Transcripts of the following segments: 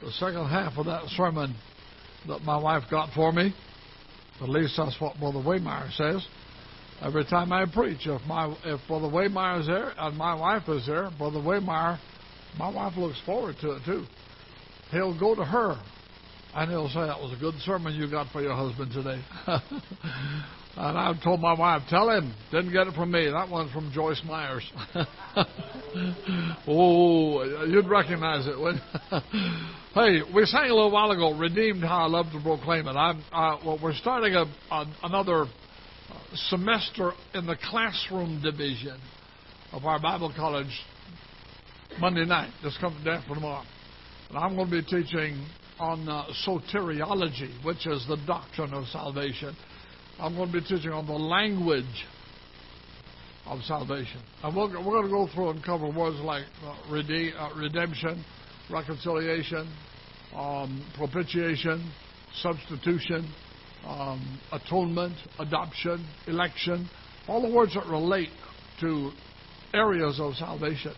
the second half of that sermon that my wife got for me. At least that's what Brother Waymeyer says. Every time I preach, if my if Brother Waymeyer is there and my wife is there, Brother Waymeyer, my wife looks forward to it too. He'll go to her and he'll say, That was a good sermon you got for your husband today. and I've told my wife, Tell him, didn't get it from me. That one's from Joyce Myers. oh, you'd recognize it. hey, we sang a little while ago, Redeemed, How I Love to Proclaim It. I'm, uh, well, we're starting a, a, another semester in the classroom division of our Bible college Monday night. This coming day for tomorrow. And I'm going to be teaching on uh, soteriology, which is the doctrine of salvation. I'm going to be teaching on the language of salvation. And we're, we're going to go through and cover words like uh, rede- uh, redemption, reconciliation, um, propitiation, substitution, um, atonement, adoption, election, all the words that relate to areas of salvation.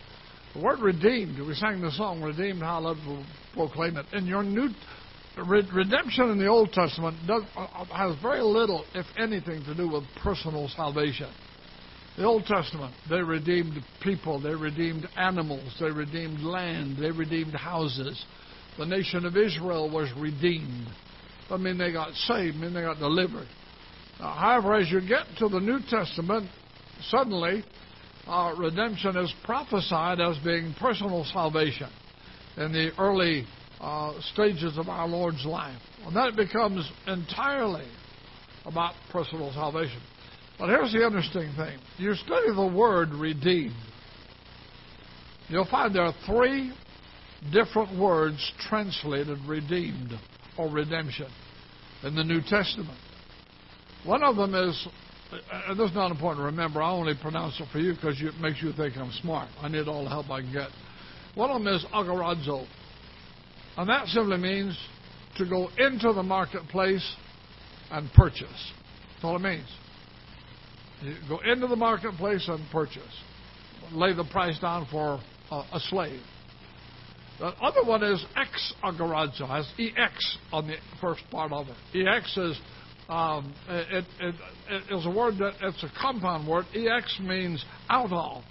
The word redeemed, we sang the song, Redeemed, how love to proclaim it. In your new redemption in the Old Testament does, uh, has very little, if anything, to do with personal salvation. The Old Testament, they redeemed people, they redeemed animals, they redeemed land, they redeemed houses. The nation of Israel was redeemed. I mean, they got saved, I mean, they got delivered. Now, however, as you get to the New Testament, suddenly uh, redemption is prophesied as being personal salvation in the early uh, stages of our Lord's life. And then it becomes entirely about personal salvation. But here's the interesting thing you study the word redeemed, you'll find there are three different words translated redeemed or redemption in the New Testament. One of them is and this is not important to remember. I only pronounce it for you because it makes you think I'm smart. I need all the help I can get. One of them is agorazo. And that simply means to go into the marketplace and purchase. That's all it means. You go into the marketplace and purchase. Lay the price down for a, slave. The other one is ex agorazo. Has EX on the first part of it. EX is um, it, it, it is a word that it's a compound word. Ex means out of.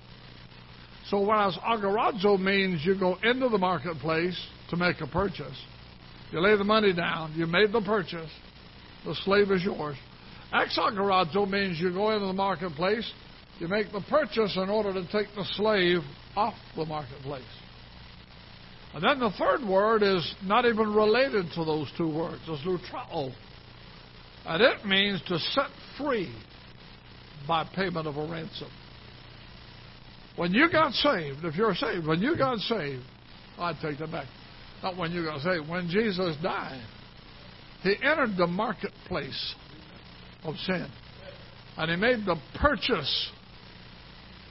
So whereas agorazo means you go into the marketplace to make a purchase, you lay the money down, you made the purchase, the slave is yours. Ex agorazo means you go into the marketplace, you make the purchase in order to take the slave off the marketplace. And then the third word is not even related to those two words. It's lutrao. And it means to set free by payment of a ransom. When you got saved, if you're saved, when you got saved, I take that back. Not when you got saved, when Jesus died, he entered the marketplace of sin. And he made the purchase.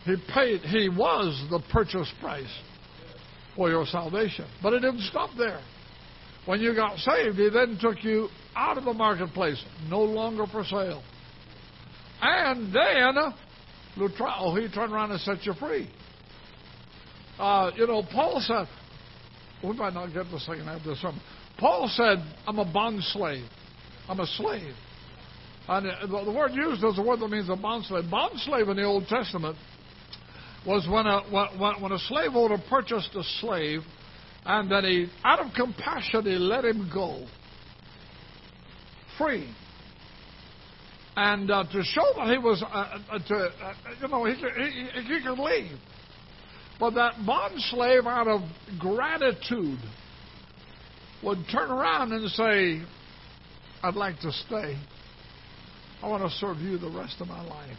He paid, he was the purchase price for your salvation. But it didn't stop there. When you got saved, he then took you out of the marketplace, no longer for sale. And then, oh, he turned around and set you free. Uh, you know, Paul said, we might not get the second half of this sermon. Paul said, I'm a bond slave. I'm a slave. And the word used is a word that means a bond slave. Bond slave in the Old Testament was when a, when a slave owner purchased a slave and then he, out of compassion, he let him go free. And uh, to show that he was, uh, uh, to, uh, you know, he, he, he could leave. But that bond slave, out of gratitude, would turn around and say, I'd like to stay. I want to serve you the rest of my life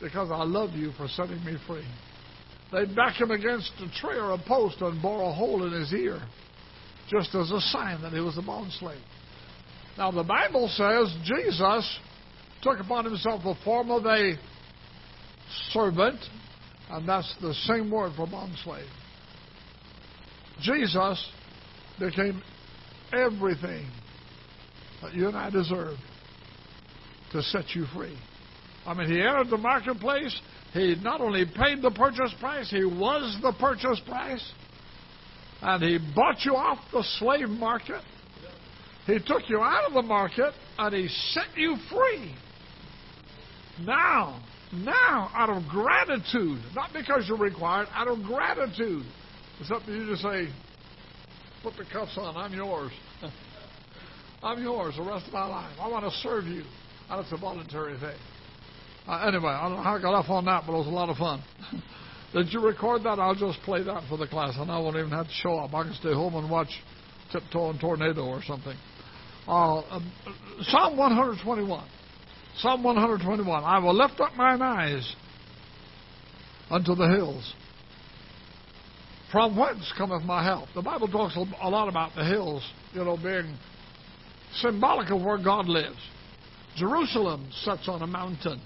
because I love you for setting me free. They'd back him against a tree or a post and bore a hole in his ear just as a sign that he was a bond slave. Now, the Bible says Jesus took upon himself the form of a servant, and that's the same word for bondslave. Jesus became everything that you and I deserve to set you free. I mean, he entered the marketplace. He not only paid the purchase price, he was the purchase price. And He bought you off the slave market. He took you out of the market and He set you free. Now, now, out of gratitude, not because you're required, out of gratitude, it's up to you to say, put the cuffs on, I'm yours. I'm yours the rest of my life. I want to serve you. It's a voluntary thing. Uh, anyway, I don't know how I got off on that, but it was a lot of fun. Did you record that? I'll just play that for the class, and I won't even have to show up. I can stay home and watch Tiptoe and Tornado or something. Uh, um, Psalm 121. Psalm 121. I will lift up mine eyes unto the hills. From whence cometh my help? The Bible talks a lot about the hills, you know, being symbolic of where God lives. Jerusalem sits on a mountain,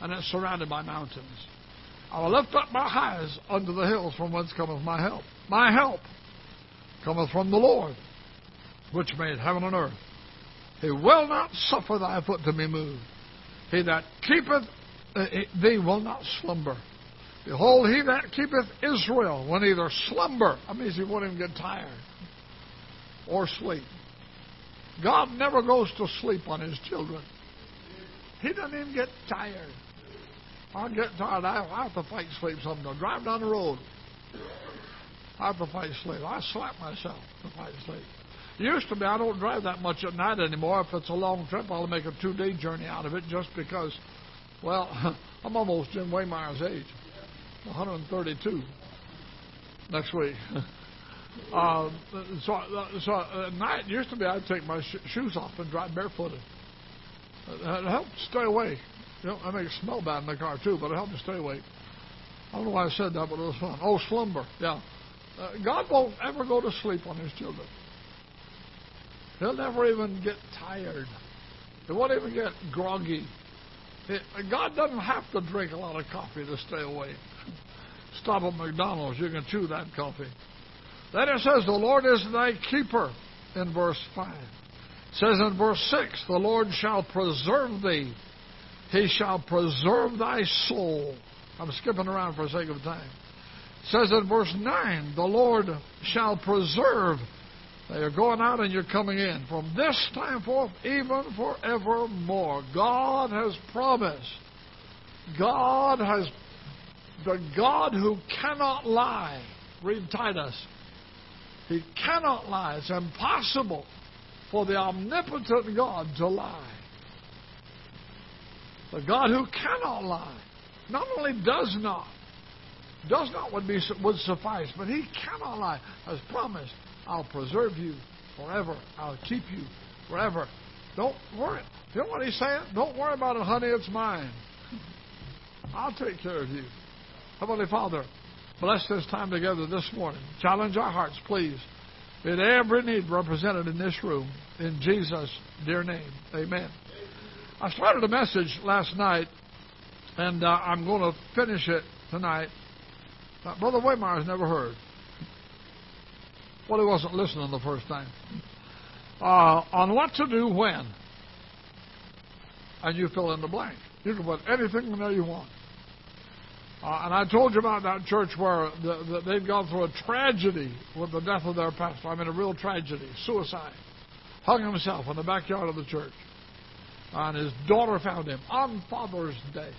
and it's surrounded by mountains. I will lift up my eyes unto the hills from whence cometh my help. My help cometh from the Lord, which made heaven and earth. He will not suffer thy foot to be moved. He that keepeth uh, thee will not slumber. Behold, he that keepeth Israel will neither slumber, that means he won't even get tired, or sleep. God never goes to sleep on his children. He doesn't even get tired. I get tired. I have to fight sleep sometimes. I drive down the road. I have to fight sleep. I slap myself to fight sleep. Used to be, I don't drive that much at night anymore. If it's a long trip, I'll make a two day journey out of it just because, well, I'm almost Jim Waymeyer's age 132 next week. uh, so, so at night, used to be, I'd take my sh- shoes off and drive barefooted. It helped stay awake. You know, I make it smell bad in the car too, but it helped me stay awake. I don't know why I said that, but it was fun. Oh, slumber. Yeah. Uh, God won't ever go to sleep on his children. He'll never even get tired. He won't even get groggy. God doesn't have to drink a lot of coffee to stay awake. Stop at McDonald's, you can chew that coffee. Then it says, The Lord is thy keeper in verse 5. It says in verse 6, The Lord shall preserve thee. He shall preserve thy soul. I'm skipping around for the sake of time. It says in verse 9, The Lord shall preserve you're going out and you're coming in. From this time forth, even forevermore. God has promised. God has, the God who cannot lie. Read Titus. He cannot lie. It's impossible for the omnipotent God to lie. The God who cannot lie not only does not, does not would, be, would suffice, but he cannot lie, has promised I'll preserve you forever. I'll keep you forever. Don't worry. Know what he's saying? Don't worry about it, honey. It's mine. I'll take care of you. Heavenly Father, bless this time together this morning. Challenge our hearts, please. In every need represented in this room, in Jesus' dear name. Amen. I started a message last night, and uh, I'm going to finish it tonight. Uh, Brother Waymeyer's never heard. Well, he wasn't listening the first time. Uh, on what to do when. And you fill in the blank. You can put anything in there you want. Uh, and I told you about that church where the, the, they'd gone through a tragedy with the death of their pastor. I mean, a real tragedy. Suicide. Hung himself in the backyard of the church. And his daughter found him on Father's Day.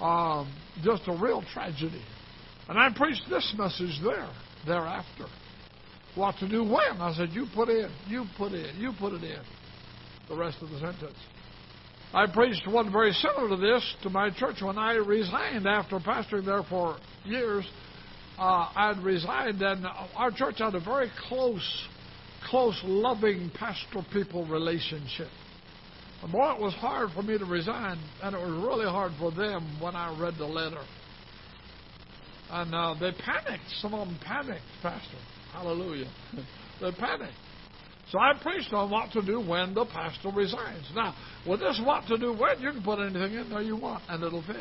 Um, just a real tragedy. And I preached this message there, thereafter what to do when. I said, you put in, you put in, you put it in. The rest of the sentence. I preached one very similar to this to my church when I resigned after pastoring there for years. Uh, I'd resigned, and our church had a very close, close, loving pastoral people relationship. And boy, it was hard for me to resign, and it was really hard for them when I read the letter. And uh, they panicked. Some of them panicked, Pastor. Hallelujah. they panic. So I preached on what to do when the pastor resigns. Now, with this what to do when, you can put anything in there you want, and it'll fit.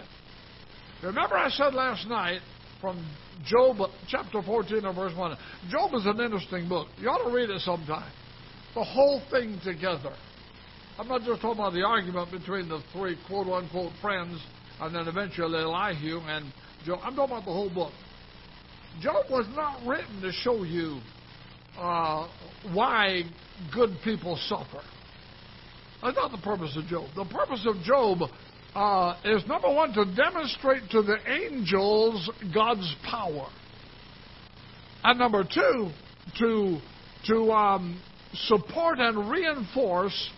Remember I said last night from Job chapter 14 or verse 1. Job is an interesting book. You ought to read it sometime. The whole thing together. I'm not just talking about the argument between the three quote unquote friends and then eventually Elihu and Job. I'm talking about the whole book. Job was not written to show you uh, why good people suffer. That's not the purpose of Job. The purpose of Job uh, is number one to demonstrate to the angels God's power, and number two to to um, support and reinforce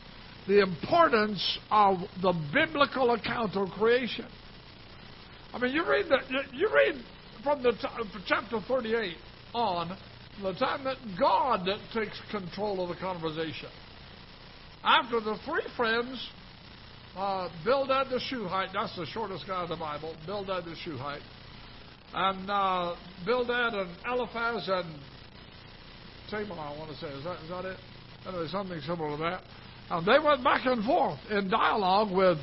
the importance of the biblical account of creation. I mean, you read the, you read from the t- chapter 38 on the time that God takes control of the conversation. After the three friends, uh, Bildad the Shuhite, that's the shortest guy in the Bible, Bildad the Shuhite, and uh, Bildad and Eliphaz and Tamar, I want to say, is that, is that it? Anyway, something similar to that. And they went back and forth in dialogue with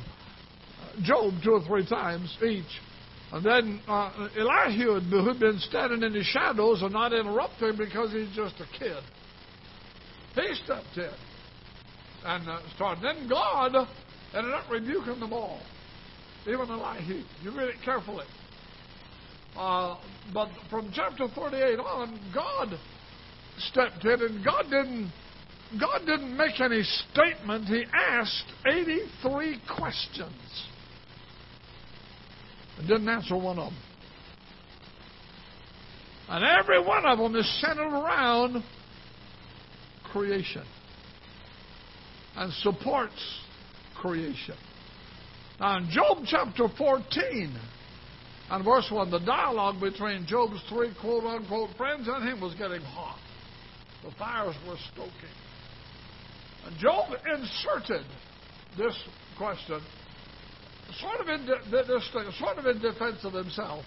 Job two or three times each. And then uh, Elihu, who'd been standing in the shadows and not interrupting because he's just a kid, he stepped in and uh, started. Then God ended up rebuking them all, even Elihu. You read it carefully. Uh, but from chapter 38 on, God stepped in, and God didn't. God didn't make any statement. He asked 83 questions and didn't answer one of them. And every one of them is centered around creation and supports creation. Now, in Job chapter 14 and verse 1, the dialogue between Job's three quote unquote friends and him was getting hot. The fires were stoking. And Job inserted this question sort of in de- sort of in defense of himself.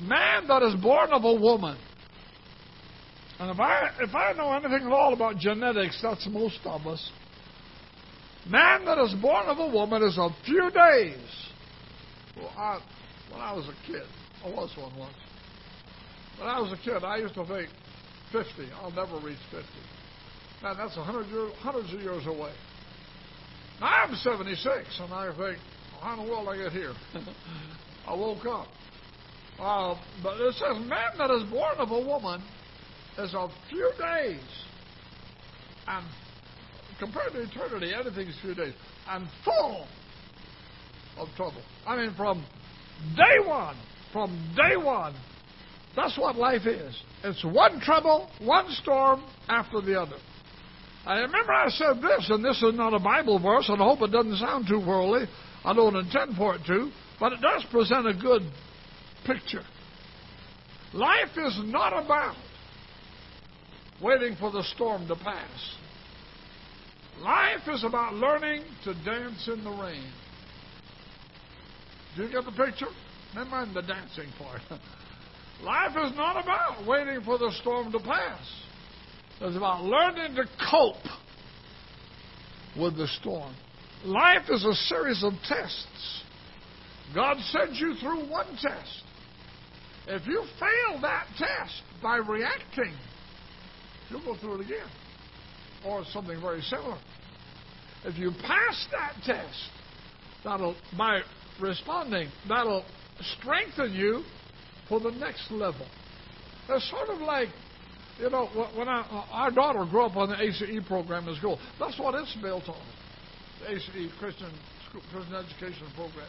Man that is born of a woman. And if I if I know anything at all about genetics, that's most of us. Man that is born of a woman is a few days. Well, I, when I was a kid, I was one once. When I was a kid, I used to think 50. I'll never reach 50. Man, that's 100 years, hundreds of years away. Now, I'm 76, and I think, how in the world I get here? I woke up. Uh, but it says, man that is born of a woman is a few days. And compared to eternity, anything's few days. And full of trouble. I mean, from day one, from day one, that's what life is. It's one trouble, one storm after the other. I remember I said this, and this is not a Bible verse, and I hope it doesn't sound too worldly. I don't intend for it to, but it does present a good picture. Life is not about waiting for the storm to pass. Life is about learning to dance in the rain. Do you get the picture? Never mind the dancing part. Life is not about waiting for the storm to pass. It's about learning to cope with the storm. Life is a series of tests. God sends you through one test. If you fail that test by reacting, you'll go through it again. Or something very similar. If you pass that test, that'll by responding, that'll strengthen you for the next level. It's sort of like you know, when I, uh, our daughter grew up on the ACE program in school, that's what it's built on. ACE Christian Christian Education Program.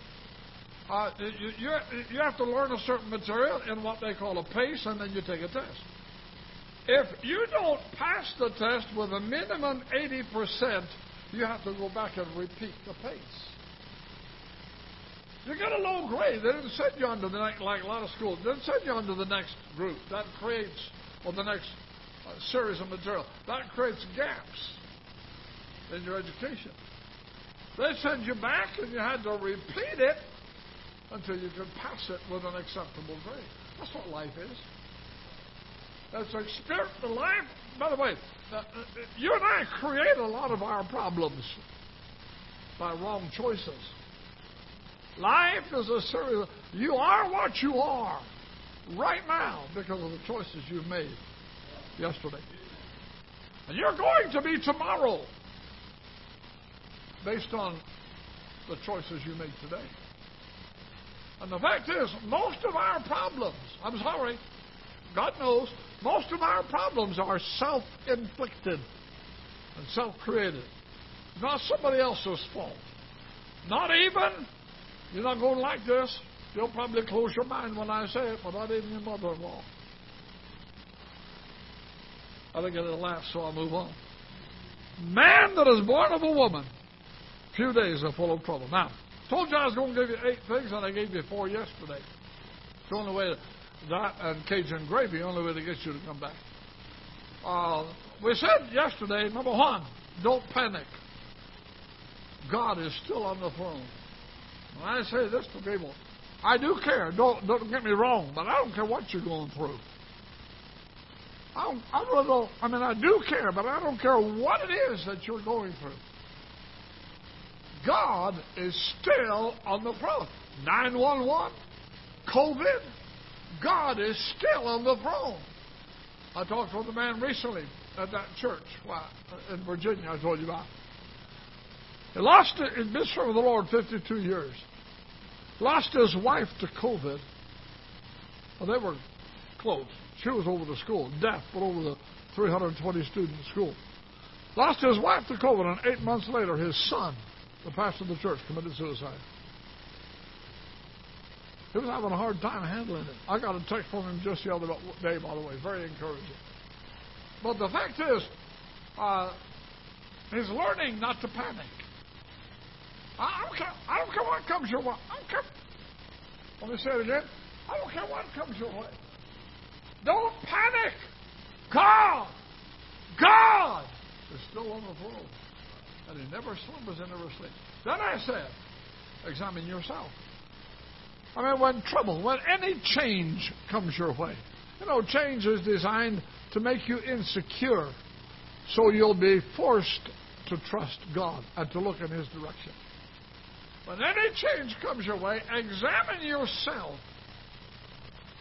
Uh, you, you, you have to learn a certain material in what they call a pace, and then you take a test. If you don't pass the test with a minimum 80%, you have to go back and repeat the pace. You get a low grade. They didn't send you on to the next, like a lot of schools, they didn't send you on to the next group. That creates or the next uh, series of material. That creates gaps in your education. They send you back and you had to repeat it until you could pass it with an acceptable grade. That's what life is. That's experience. Life, by the way, uh, uh, you and I create a lot of our problems by wrong choices. Life is a series. Of, you are what you are right now because of the choices you've made yesterday. And you're going to be tomorrow based on the choices you made today. And the fact is, most of our problems, I'm sorry, God knows most of our problems are self inflicted and self created. Not somebody else's fault. Not even, you're not going like this. You'll probably close your mind when I say it, but not even your mother in law. I think it'll last, so I'll move on. Man that is born of a woman, few days are full of trouble. Now, told you I was going to give you eight things, and I gave you four yesterday. It's the only way that and Cajun gravy, the only way to get you to come back. Uh, we said yesterday, number one, don't panic. God is still on the throne. When I say this to people, I do care. Don't don't get me wrong, but I don't care what you're going through. I don't, I don't. I mean, I do care, but I don't care what it is that you're going through. God is still on the throne. 911, COVID, God is still on the throne. I talked with a man recently at that church in Virginia I told you about. He lost it, he'd been the Lord 52 years. Lost his wife to COVID. Well, they were close. She was over the school, deaf, but over the 320 student school. Lost his wife to COVID, and eight months later, his son, the pastor of the church, committed suicide. He was having a hard time handling it. I got a text from him just the other day, by the way, very encouraging. But the fact is, uh, he's learning not to panic. I don't care. I don't care what comes your way. I don't care. Let me say it again. I don't care what comes your way. Don't panic. God, God is still on the throne, and He never slumbers and never sleeps. Then I said, examine yourself. I mean, when trouble, when any change comes your way, you know, change is designed to make you insecure so you'll be forced to trust God and to look in His direction. When any change comes your way, examine yourself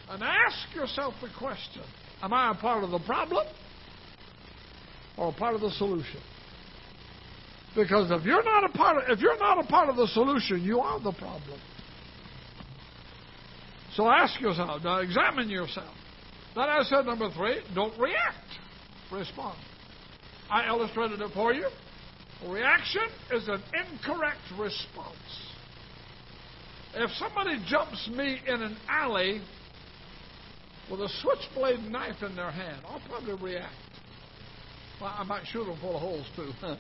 and ask yourself the question Am I a part of the problem or a part of the solution? Because if you're not a part of, if you're not a part of the solution, you are the problem. So ask yourself, now examine yourself. Then I said number three, don't react. Respond. I illustrated it for you. Reaction is an incorrect response. If somebody jumps me in an alley with a switchblade knife in their hand, I'll probably react. Well, I might shoot them full of holes too,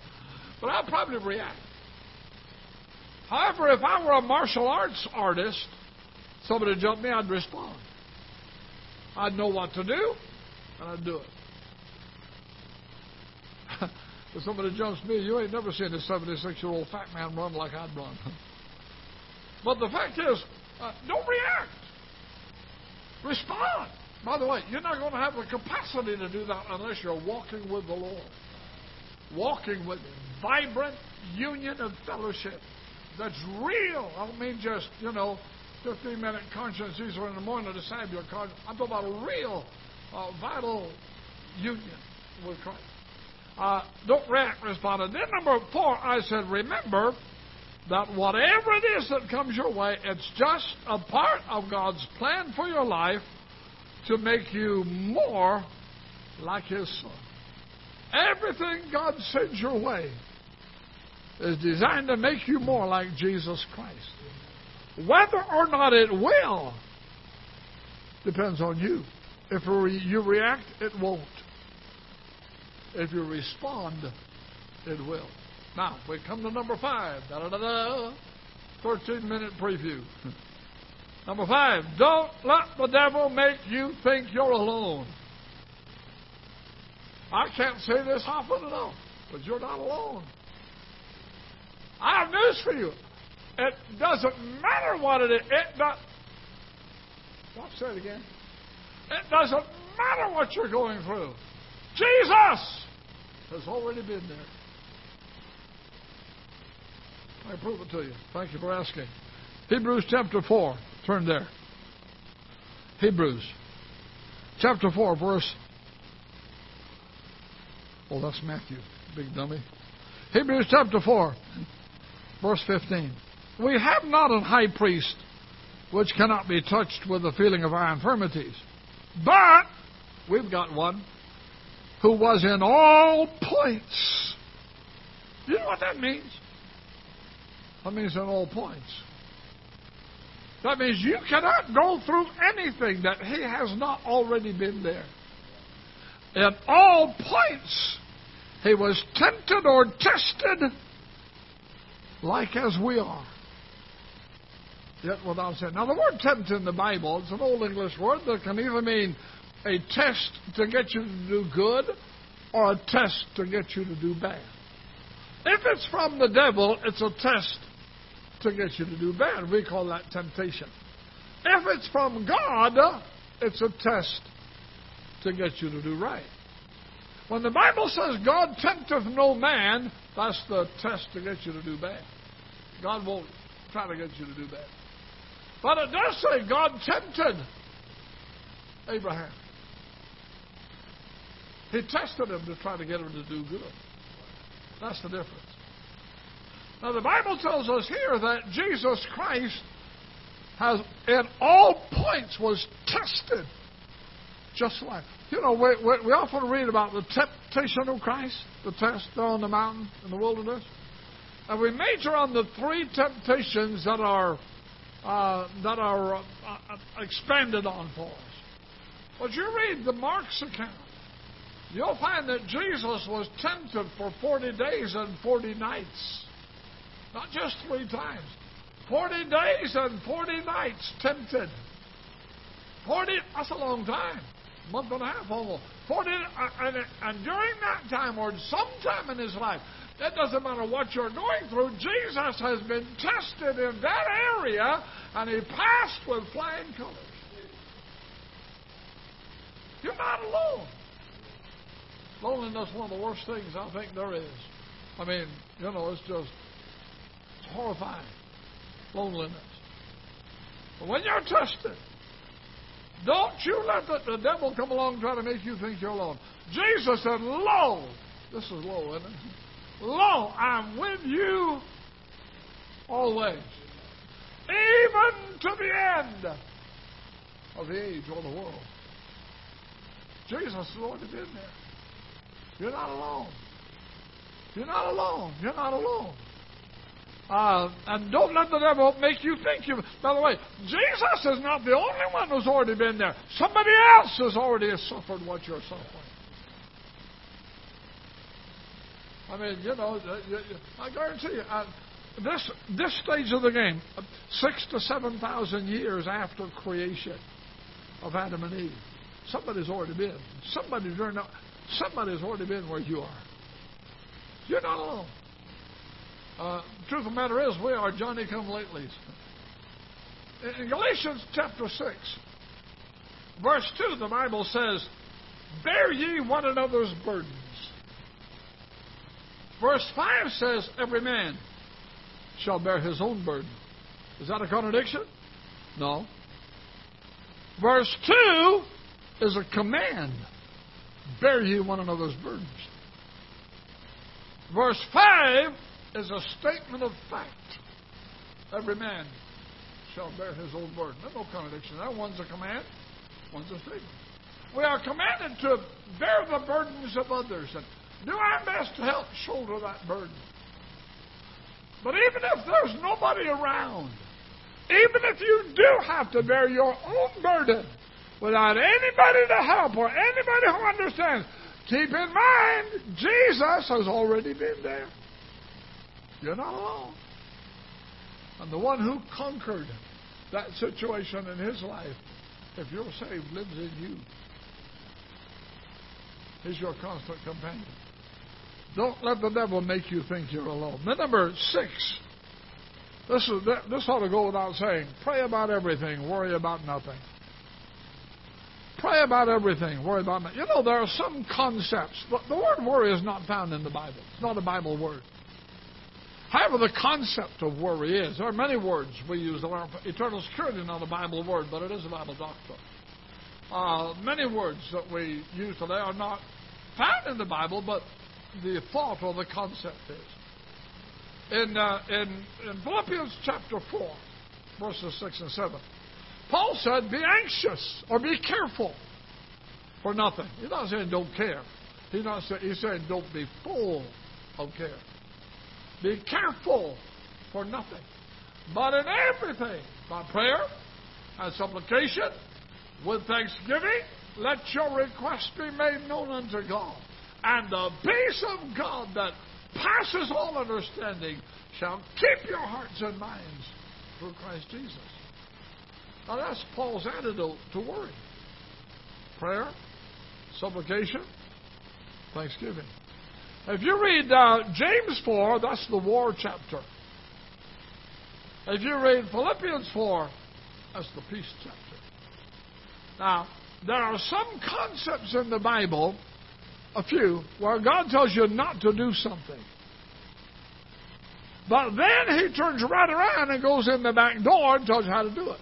but I'll probably react. However, if I were a martial arts artist Somebody jumped me, I'd respond. I'd know what to do, and I'd do it. if somebody jumps me, you ain't never seen a 76 year old fat man run like I'd run. but the fact is, uh, don't react. Respond. By the way, you're not going to have the capacity to do that unless you're walking with the Lord. Walking with vibrant union and fellowship that's real. I don't mean just, you know, 15 minute conscience in the morning to decide your conscience. I'm talking about a real, uh, vital union with Christ. Uh, don't react, respond. And then number four, I said, remember that whatever it is that comes your way, it's just a part of God's plan for your life to make you more like His Son. Everything God sends your way is designed to make you more like Jesus Christ. Whether or not it will depends on you. If you react, it won't. If you respond, it will. Now, we come to number five. Da da da da. 13 minute preview. Number five, don't let the devil make you think you're alone. I can't say this often enough, but you're not alone. I have news for you. It doesn't matter what it is. It does. What say it again? It doesn't matter what you're going through. Jesus has already been there. I prove it to you. Thank you for asking. Hebrews chapter 4. Turn there. Hebrews chapter 4, verse. Oh, that's Matthew. Big dummy. Hebrews chapter 4, verse 15. We have not a high priest which cannot be touched with the feeling of our infirmities, but we've got one who was in all points. You know what that means? That means in all points. That means you cannot go through anything that he has not already been there. In all points, he was tempted or tested like as we are. Yet without sin. Now, the word tempted in the Bible, it's an old English word that can either mean a test to get you to do good or a test to get you to do bad. If it's from the devil, it's a test to get you to do bad. We call that temptation. If it's from God, it's a test to get you to do right. When the Bible says God tempteth no man, that's the test to get you to do bad. God won't try to get you to do bad. But it does say God tempted Abraham. He tested him to try to get him to do good. That's the difference. Now, the Bible tells us here that Jesus Christ has, in all points, was tested. Just like, you know, we, we, we often read about the temptation of Christ, the test there on the mountain in the wilderness. And we major on the three temptations that are uh, that are uh, uh, expanded on for us. But you read the Mark's account, you'll find that Jesus was tempted for 40 days and 40 nights. Not just three times. 40 days and 40 nights tempted. 40, that's a long time. Month and a half almost. 40, uh, and, and during that time, or sometime in his life, that doesn't matter what you're going through. Jesus has been tested in that area, and he passed with flying colors. You're not alone. Loneliness is one of the worst things I think there is. I mean, you know, it's just it's horrifying. Loneliness. But when you're tested, don't you let the, the devil come along and try to make you think you're alone. Jesus said, Lo, this is low, isn't it? Lo, I'm with you always, even to the end of the age or the world. Jesus has already been there. You're not alone. You're not alone. You're not alone. Uh, and don't let the devil make you think you. By the way, Jesus is not the only one who's already been there. Somebody else has already suffered what you're suffering. I mean, you know, I guarantee you, uh, this this stage of the game, six to seven thousand years after creation of Adam and Eve, somebody's already been. Somebody's not, somebody's already been where you are. You're not alone. Uh, truth of the matter is, we are Johnny come latelys. In Galatians chapter 6, verse 2, the Bible says, Bear ye one another's burdens Verse 5 says, Every man shall bear his own burden. Is that a contradiction? No. Verse 2 is a command Bear ye one another's burdens. Verse 5 is a statement of fact. Every man shall bear his own burden. There's no contradiction there. One's a command, one's a statement. We are commanded to bear the burdens of others. And do our best to help shoulder that burden. But even if there's nobody around, even if you do have to bear your own burden without anybody to help or anybody who understands, keep in mind Jesus has already been there. You're not alone. And the one who conquered that situation in his life, if you're saved, lives in you. He's your constant companion. Don't let the devil make you think you're alone. Then number six. This is this ought to go without saying. Pray about everything, worry about nothing. Pray about everything, worry about nothing. You know, there are some concepts. but The word worry is not found in the Bible. It's not a Bible word. However, the concept of worry is. There are many words we use. that are Eternal security is not a Bible word, but it is a Bible doctrine. Uh, many words that we use today are not found in the Bible, but the thought or the concept is. In, uh, in, in Philippians chapter 4, verses 6 and 7, Paul said, Be anxious or be careful. for nothing. He's not saying don't care. He's not saying, he's saying don't be full of care. Be careful for nothing. But in everything, by prayer and supplication, with thanksgiving, let your request be made known unto God. And the peace of God that passes all understanding shall keep your hearts and minds through Christ Jesus. Now that's Paul's antidote to worry. Prayer, supplication, thanksgiving. If you read uh, James 4, that's the war chapter. If you read Philippians 4, that's the peace chapter. Now, there are some concepts in the Bible, a few, where God tells you not to do something. But then he turns right around and goes in the back door and tells you how to do it.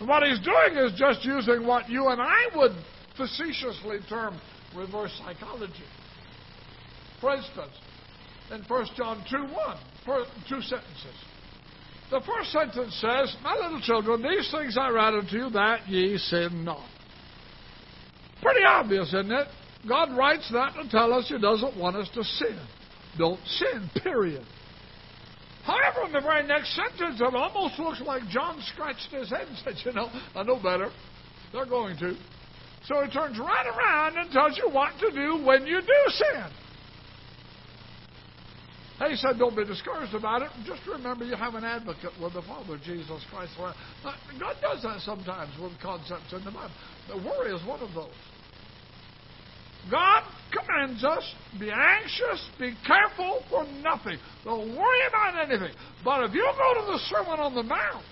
And what he's doing is just using what you and I would facetiously term reverse psychology. For instance, in 1 John 2 1, two sentences. The first sentence says, My little children, these things I write unto you that ye sin not. Pretty obvious, isn't it? God writes that to tell us He doesn't want us to sin. Don't sin, period. However, in the very next sentence, it almost looks like John scratched his head and said, You know, I know better. They're going to. So he turns right around and tells you what to do when you do sin. He said, Don't be discouraged about it. Just remember you have an advocate with the Father, Jesus Christ. Uh, God does that sometimes with concepts in the Bible. The worry is one of those. God commands us be anxious, be careful for nothing. Don't worry about anything. But if you go to the Sermon on the Mount,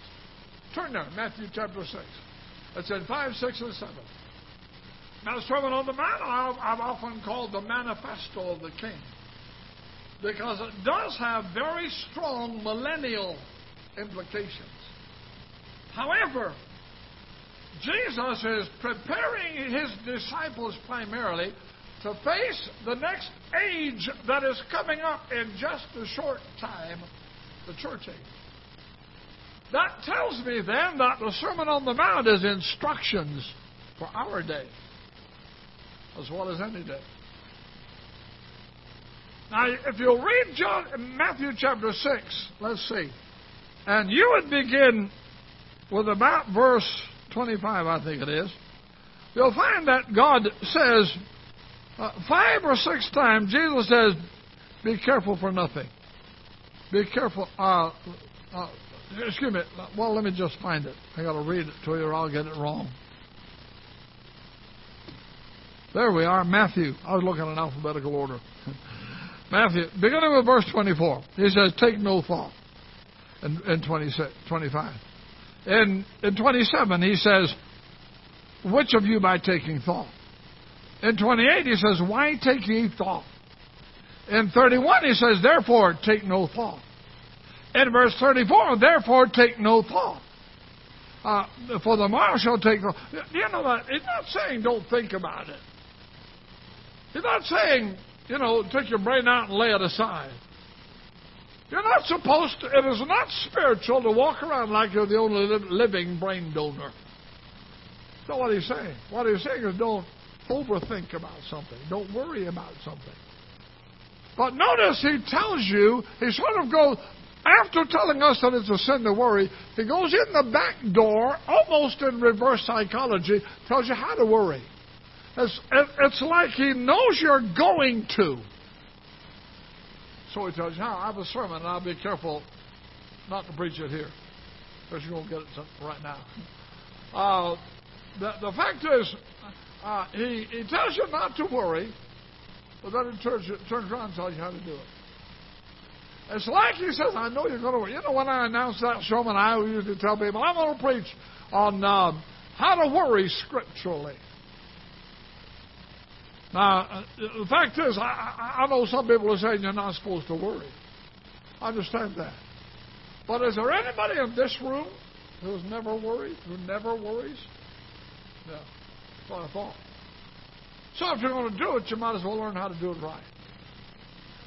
turn there, Matthew chapter 6. It's in 5, 6, and 7. Now, the Sermon on the Mount, I've often called the manifesto of the King because it does have very strong millennial implications. However, Jesus is preparing his disciples primarily to face the next age that is coming up in just a short time, the church age. That tells me then that the Sermon on the Mount is instructions for our day as well as any day. Now, if you'll read John, Matthew chapter 6, let's see. And you would begin with about verse 25, I think it is. You'll find that God says, uh, five or six times, Jesus says, be careful for nothing. Be careful. Uh, uh, excuse me. Well, let me just find it. I got to read it to you or I'll get it wrong. There we are, Matthew. I was looking in alphabetical order. Matthew, beginning with verse 24, he says, Take no thought. In, in 26, 25. In, in 27, he says, Which of you by taking thought? In 28, he says, Why take ye thought? In 31, he says, Therefore take no thought. In verse 34, Therefore take no thought. Uh, for the morrow shall take thought. You know that? He's not saying don't think about it. He's not saying you know, take your brain out and lay it aside. You're not supposed to, it is not spiritual to walk around like you're the only living brain donor. Not what he's saying. What he's saying is don't overthink about something, don't worry about something. But notice he tells you, he sort of goes, after telling us that it's a sin to worry, he goes in the back door, almost in reverse psychology, tells you how to worry. It's, it's like he knows you're going to. So he tells you, I have a sermon, and I'll be careful not to preach it here, because you won't get it right now. Uh, the, the fact is, uh, he, he tells you not to worry, but then he turns, turns around and tells you how to do it. It's like he says, I know you're going to worry. You know, when I announce that sermon, I usually tell people, I'm going to preach on uh, how to worry scripturally. Now, uh, the fact is, I, I know some people are saying you're not supposed to worry. I understand that. But is there anybody in this room who's never worried, who never worries? Yeah, that's what I thought. So if you're going to do it, you might as well learn how to do it right.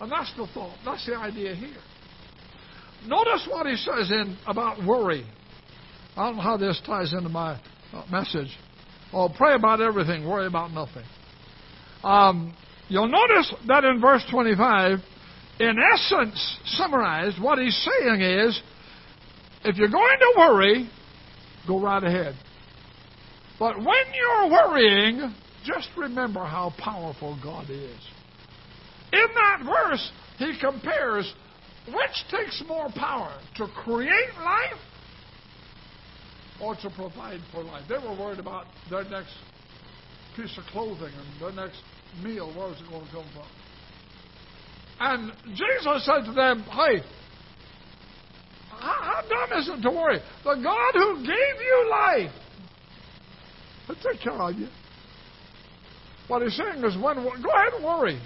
And that's the thought. That's the idea here. Notice what he says in about worry. I don't know how this ties into my uh, message. Oh, pray about everything, worry about nothing. Um, you'll notice that in verse 25, in essence, summarized, what he's saying is if you're going to worry, go right ahead. But when you're worrying, just remember how powerful God is. In that verse, he compares which takes more power, to create life or to provide for life. They were worried about their next piece of clothing and their next meal. Where was it going to come from? And Jesus said to them, Hey, how, how dumb is it to worry? The God who gave you life will take care of you. What he's saying is, when go ahead and worry.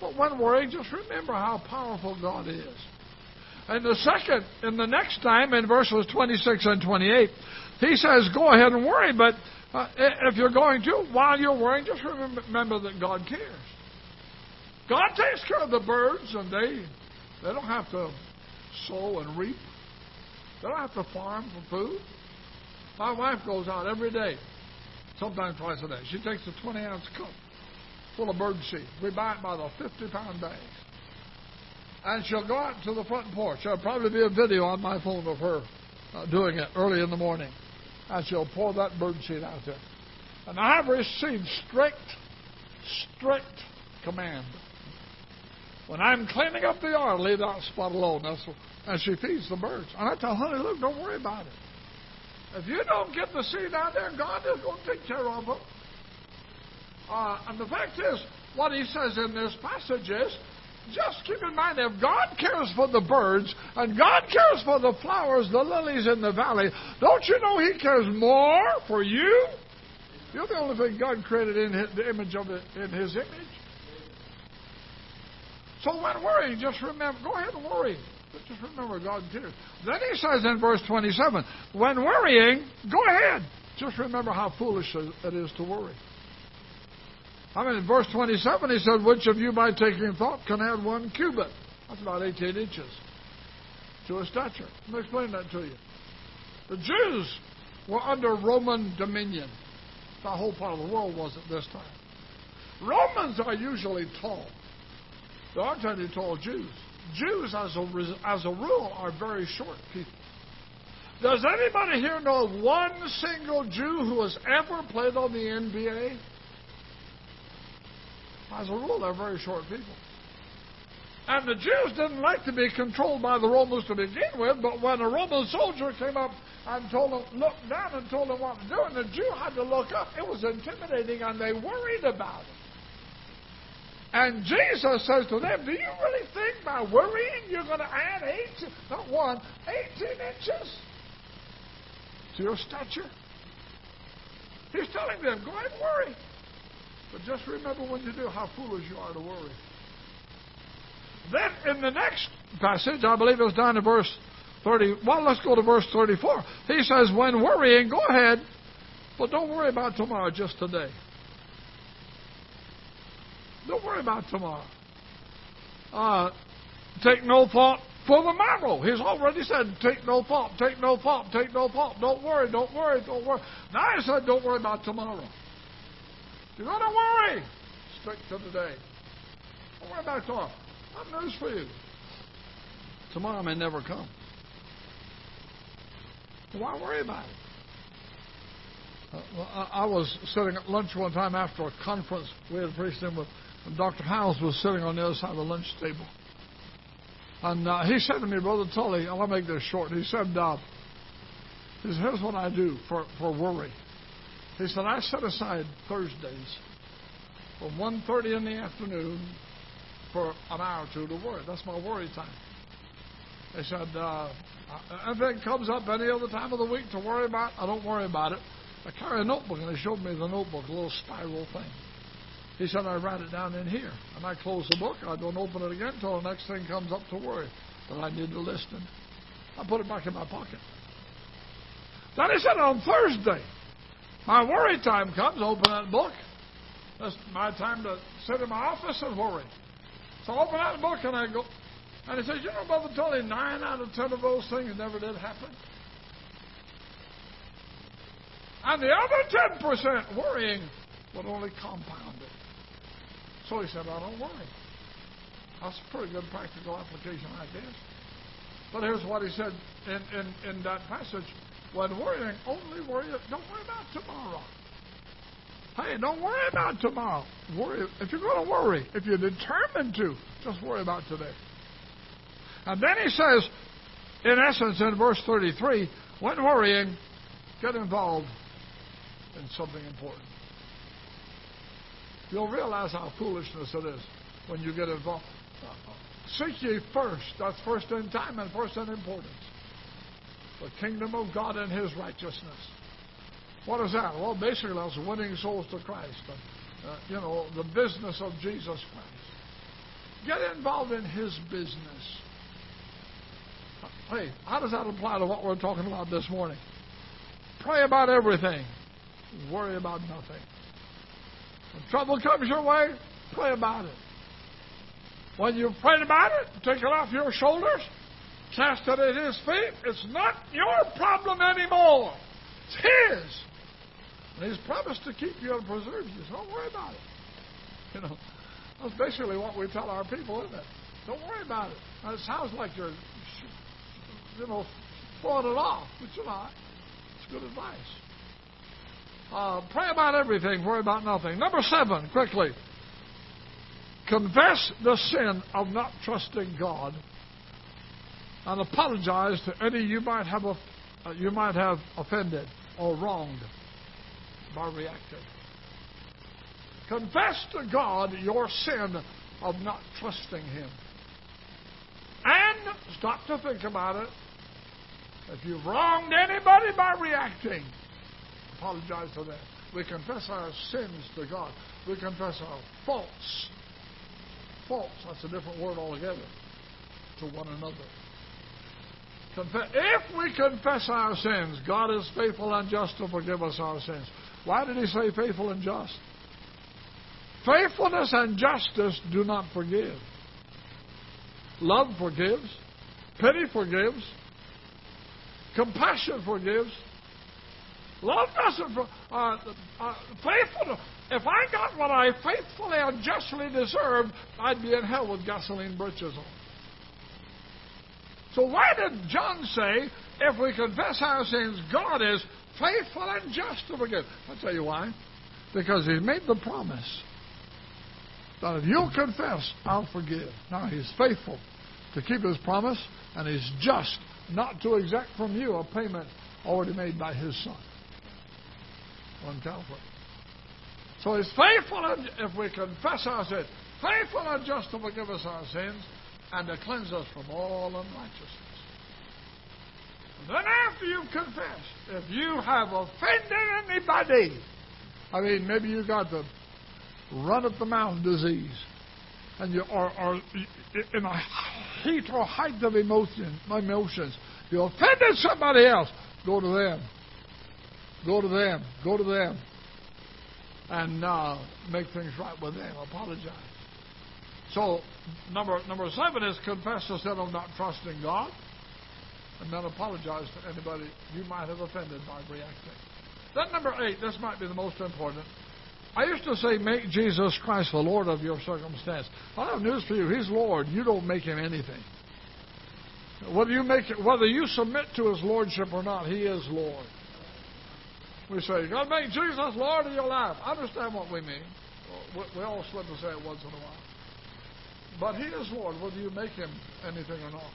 But when worrying, just remember how powerful God is. And the second, in the next time, in verses 26 and 28, he says, Go ahead and worry, but uh, if you're going to, while you're worrying, just remember, that God cares. God takes care of the birds, and they they don't have to sow and reap. They don't have to farm for food. My wife goes out every day, sometimes twice a day. She takes a 20 ounce cup full of bird seed. We buy it by the 50 pound bag. And she'll go out to the front porch. There'll probably be a video on my phone of her uh, doing it early in the morning. And she'll pour that birdseed out there. And I have received strict, strict command. When I'm cleaning up the yard, leave that spot alone. That's and she feeds the birds. And I tell honey, look, don't worry about it. If you don't get the seed out there, God is going to take care of them. Uh, and the fact is, what he says in this passage is, just keep in mind, if God cares for the birds and God cares for the flowers, the lilies in the valley, don't you know He cares more for you? You're the only thing God created in his, the image of it, in His image. So when worrying, just remember, go ahead and worry. But just remember God cares. Then he says in verse 27, when worrying, go ahead. Just remember how foolish it is to worry. I mean, in verse 27, he said, Which of you by taking thought can add one cubit? That's about 18 inches to a stature. Let me explain that to you. The Jews were under Roman dominion. The whole part of the world was at this time. Romans are usually tall. There aren't any tall Jews. Jews, as a, as a rule, are very short people. Does anybody here know one single Jew who has ever played on the NBA? As a rule, they're very short people. And the Jews didn't like to be controlled by the Romans to begin with, but when a Roman soldier came up and told them, looked down and told them what to do, and the Jew had to look up, it was intimidating and they worried about it. And Jesus says to them, Do you really think by worrying you're going to add eight, not one, 18 inches to your stature? He's telling them, Go ahead and worry. But just remember when you do how foolish you are to worry. Then in the next passage, I believe it was down to verse 30. Well, let's go to verse 34. He says, When worrying, go ahead, but don't worry about tomorrow, just today. Don't worry about tomorrow. Uh, take no thought for the morrow. He's already said, take no thought, take no thought, take no thought. Don't worry, don't worry, don't worry. Now he said, don't worry about tomorrow. You're going to worry. Stick to the day. Don't worry about tomorrow. I have news for you. Tomorrow may never come. Why worry about it? Uh, I, was sitting at lunch one time after a conference we had preached in with, and Dr. Howes was sitting on the other side of the lunch table. And uh, he said to me, Brother Tully, I'll make this short. He said, uh, he said, here's what I do for, for worry. He said, I set aside Thursdays from 1.30 in the afternoon for an hour or two to worry. That's my worry time. He said, uh, if it comes up any other time of the week to worry about, I don't worry about it. I carry a notebook, and he showed me the notebook, a little spiral thing. He said, I write it down in here. And I close the book. I don't open it again until the next thing comes up to worry that I need to listen. I put it back in my pocket. Then he said, on Thursday, my worry time comes, open that book. That's my time to sit in my office and worry. So I open that book and I go, and he says, You know, Brother Tony, nine out of ten of those things never did happen. And the other 10% worrying would only compound it. So he said, I don't worry. That's a pretty good practical application, I guess. But here's what he said in, in, in that passage. When worrying, only worry, don't worry about tomorrow. Hey, don't worry about tomorrow. Worry if you're going to worry, if you're determined to, just worry about today. And then he says, in essence, in verse 33, when worrying, get involved in something important. You'll realize how foolishness it is when you get involved. Seek ye first. That's first in time and first in importance. The kingdom of God and His righteousness. What is that? Well, basically, that's winning souls to Christ. Uh, you know, the business of Jesus Christ. Get involved in His business. Hey, how does that apply to what we're talking about this morning? Pray about everything. Worry about nothing. When trouble comes your way, pray about it. When you've prayed about it, take it off your shoulders, cast it at His feet. It's not your problem anymore. It's His. And He's promised to keep you and preserve you. So don't worry about it. You know, that's basically what we tell our people, isn't it? Don't worry about it. Now, it sounds like you're, you know, throwing it off, but you're not. It's good advice. Uh, pray about everything, worry about nothing. Number seven, quickly. Confess the sin of not trusting God and apologize to any you might have uh, you might have offended or wronged by reacting. Confess to God your sin of not trusting Him. And stop to think about it. If you've wronged anybody by reacting, apologize to them. We confess our sins to God. We confess our faults. Faults, that's a different word altogether, to one another. If we confess our sins, God is faithful and just to forgive us our sins. Why did he say faithful and just? Faithfulness and justice do not forgive. Love forgives. Pity forgives. Compassion forgives. Love doesn't. Uh, uh, faithful. If I got what I faithfully and justly deserved, I'd be in hell with gasoline britches on. So why did John say, if we confess our sins, God is faithful and just to forgive? I'll tell you why. Because He made the promise that if you'll confess, I'll forgive. Now He's faithful to keep His promise, and He's just not to exact from you a payment already made by His Son on Calvary. So He's faithful, and if we confess our sins, faithful and just to forgive us our sins and to cleanse us from all unrighteousness. Then after you've confessed, if you have offended anybody, I mean, maybe you got the run of the mouth disease, and you are, are in a heat or height of emotion, emotions, you offended somebody else, go to them. Go to them. Go to them. And uh, make things right with them. Apologize. So number number seven is confess the sin of not trusting God, and then apologize to anybody you might have offended by reacting. Then number eight, this might be the most important. I used to say, make Jesus Christ the Lord of your circumstance. I have news for you. He's Lord. You don't make him anything. Whether you make it, whether you submit to his lordship or not, he is Lord. We say, to make Jesus Lord of your life. Understand what we mean. We all slip and say it once in a while. But He is Lord, whether you make Him anything or not.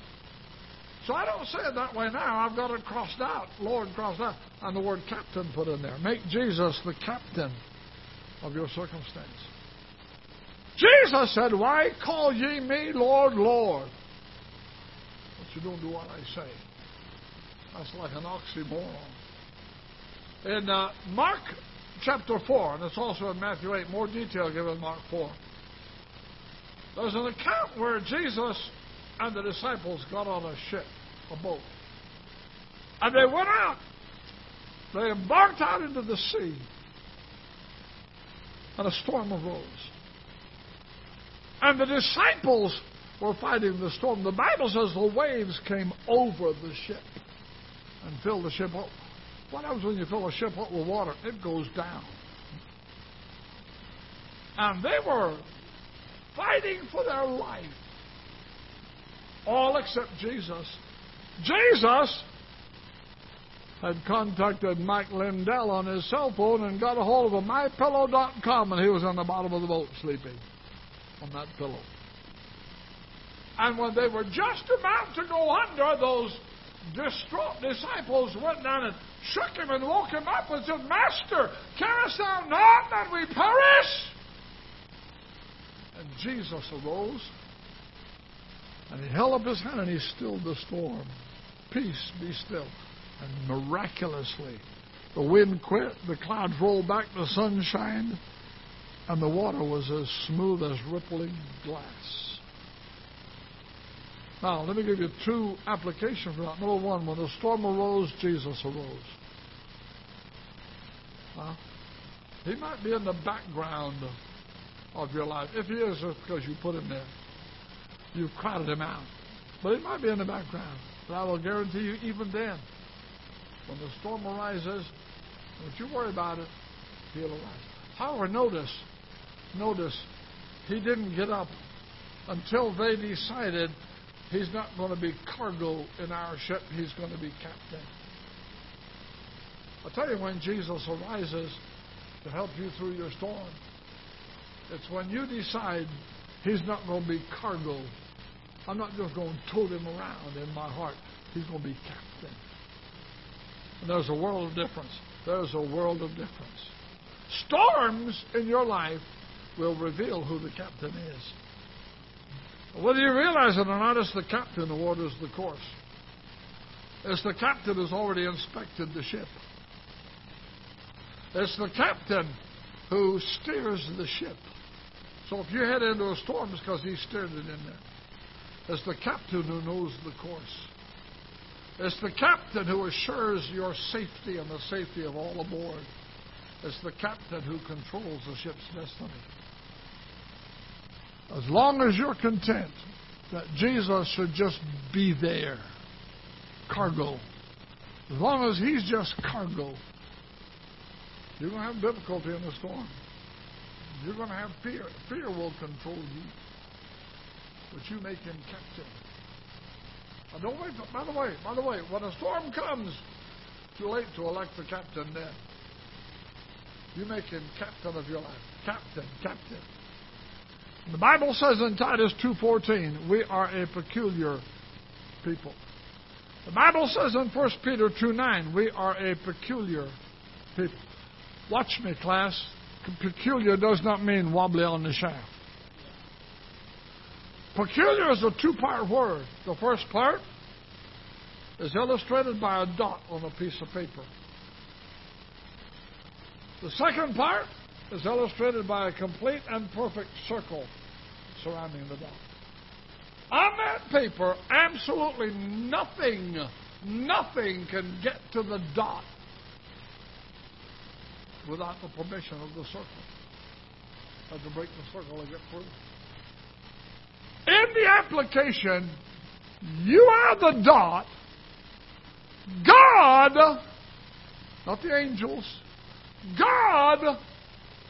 So I don't say it that way now. I've got it crossed out, Lord crossed out, and the word captain put in there. Make Jesus the captain of your circumstance. Jesus said, Why call ye me Lord, Lord? But you don't do what I say. That's like an oxymoron. In uh, Mark chapter 4, and it's also in Matthew 8, more detail given in Mark 4. There's an account where Jesus and the disciples got on a ship, a boat. And they went out. They embarked out into the sea. And a storm arose. And the disciples were fighting the storm. The Bible says the waves came over the ship and filled the ship up. What happens when you fill a ship up with water? It goes down. And they were fighting for their life. All except Jesus. Jesus had contacted Mike Lindell on his cell phone and got a hold of a mypillow.com and he was on the bottom of the boat sleeping on that pillow. And when they were just about to go under, those distraught disciples went down and shook him and woke him up and said, Master, carest thou not that we perish? And Jesus arose and he held up his hand and he stilled the storm. Peace be still. And miraculously, the wind quit, the clouds rolled back, the sun shined, and the water was as smooth as rippling glass. Now, let me give you two applications for that. Number one, when the storm arose, Jesus arose. Huh? He might be in the background of your life. If he is, it's because you put him there. You've crowded him out. But he might be in the background. But I will guarantee you, even then, when the storm arises, don't you worry about it. He'll arise. However, notice, notice, he didn't get up until they decided he's not going to be cargo in our ship, he's going to be captain. I'll tell you when Jesus arises to help you through your storm. It's when you decide he's not going to be cargo. I'm not just going to tote him around in my heart. He's going to be captain. And there's a world of difference. There's a world of difference. Storms in your life will reveal who the captain is. Whether you realize it or not, it's the captain who orders the course. It's the captain who's already inspected the ship. It's the captain who steers the ship. So if you head into a storm, it's because he steered it in there. It's the captain who knows the course. It's the captain who assures your safety and the safety of all aboard. It's the captain who controls the ship's destiny. As long as you're content that Jesus should just be there, cargo, as long as he's just cargo, you're going to have difficulty in the storm. You're going to have fear. Fear will control you. But you make him captain. Now don't wait. By the way, by the way, when a storm comes, too late to elect the captain then. You make him captain of your life. Captain, captain. The Bible says in Titus 2.14, we are a peculiar people. The Bible says in 1 Peter 2.9, we are a peculiar people. Watch me, class. Peculiar does not mean wobbly on the shaft. Peculiar is a two part word. The first part is illustrated by a dot on a piece of paper. The second part is illustrated by a complete and perfect circle surrounding the dot. On that paper, absolutely nothing, nothing can get to the dot without the permission of the circle. Had to break the circle to get through. In the application, you are the dot. God, not the angels, God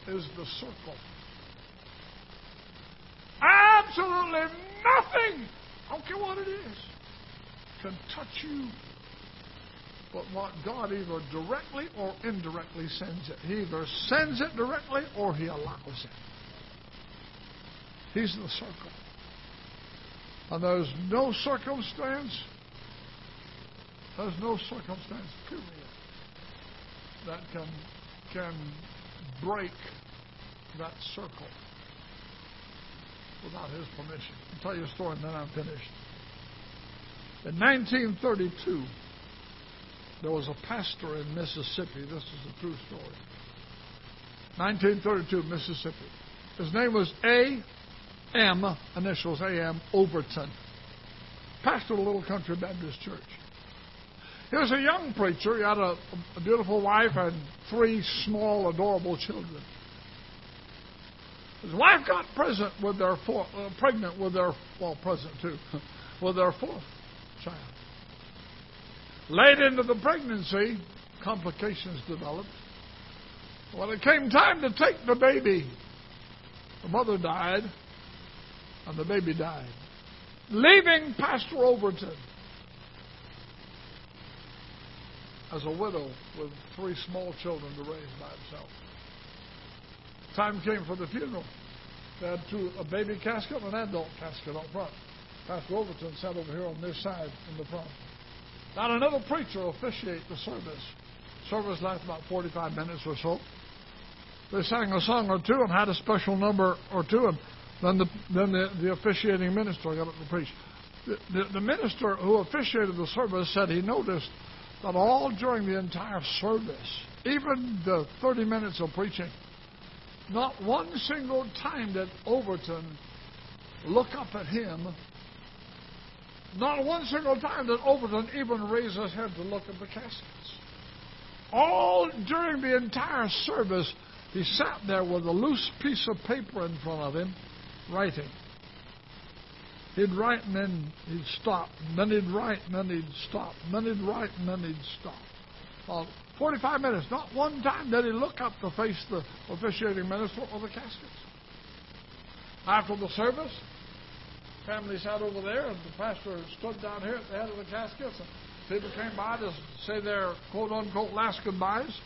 is the circle. Absolutely nothing, I don't care what it is, can touch you but what God either directly or indirectly sends it. He either sends it directly or He allows it. He's the circle. And there's no circumstance, there's no circumstance, period, that can, can break that circle without his permission. I'll tell you a story and then I'm finished. In 1932, there was a pastor in Mississippi. This is a true story. 1932, Mississippi. His name was A. M. Initials A. M. Overton. Pastor of a little country Baptist church. He was a young preacher. He had a, a beautiful wife and three small, adorable children. His wife got present with their four, uh, pregnant with their well, present too, with their fourth child. Late into the pregnancy, complications developed. When it came time to take the baby, the mother died and the baby died, leaving Pastor Overton as a widow with three small children to raise by himself. Time came for the funeral. They had two, a baby casket and an adult casket up front. Pastor Overton sat over here on this side in the front. Not another preacher officiate the service. Service lasted about 45 minutes or so. They sang a song or two and had a special number or two, and then the then the, the officiating minister got up to preach. The, the, the minister who officiated the service said he noticed that all during the entire service, even the 30 minutes of preaching, not one single time did Overton look up at him. Not one single time did Overton even raise his head to look at the caskets. All during the entire service, he sat there with a loose piece of paper in front of him, writing. He'd write and then he'd stop, and then he'd write and then he'd stop, and then he'd write and then he'd stop. Well, 45 minutes, not one time did he look up to face the officiating minister or the caskets. After the service, family sat over there, and the pastor stood down here at the head of the caskets, and people came by to say their quote unquote last goodbyes.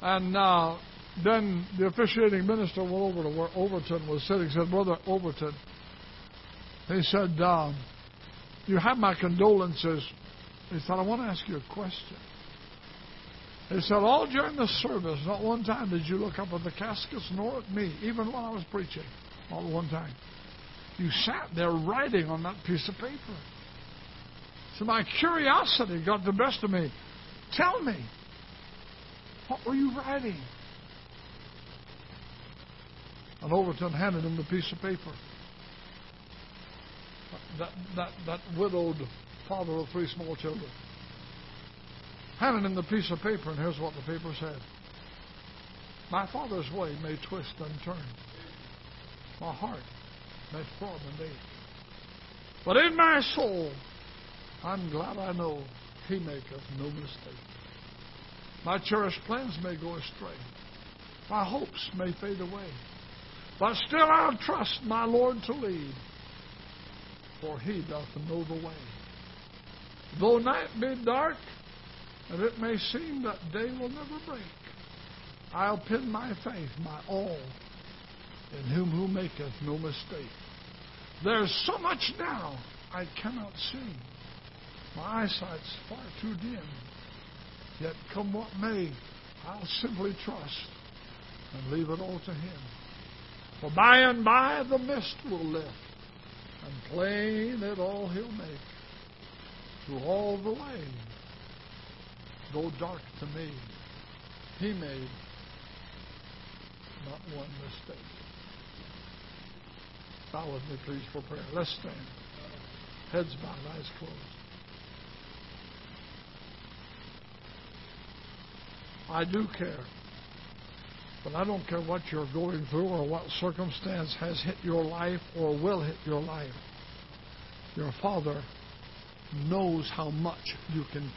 And uh, then the officiating minister went over to where Overton was sitting. Said, "Brother Overton," he said, uh, "You have my condolences." He said, "I want to ask you a question." He said, "All during the service, not one time did you look up at the caskets nor at me, even when I was preaching. At one time, you sat there writing on that piece of paper." So my curiosity got the best of me. Tell me, what were you writing? And Overton handed him the piece of paper. That, that, that widowed father of three small children. Handed him the piece of paper, and here's what the paper said. My father's way may twist and turn. My heart throb and ache. But in my soul, I'm glad I know he maketh no mistake. My cherished plans may go astray. My hopes may fade away. But still I'll trust my Lord to lead, for he doth know the way. Though night be dark, and it may seem that day will never break, I'll pin my faith, my all, in him who maketh no mistake. There's so much now I cannot see. My eyesight's far too dim. Yet come what may, I'll simply trust and leave it all to him. For by and by the mist will lift, and plain it all he'll make. Through all the way, though dark to me, he made not one mistake. Bow with me, please, for prayer. Let's stand. Heads bowed, eyes closed. I do care. But I don't care what you're going through or what circumstance has hit your life or will hit your life. Your Father knows how much you can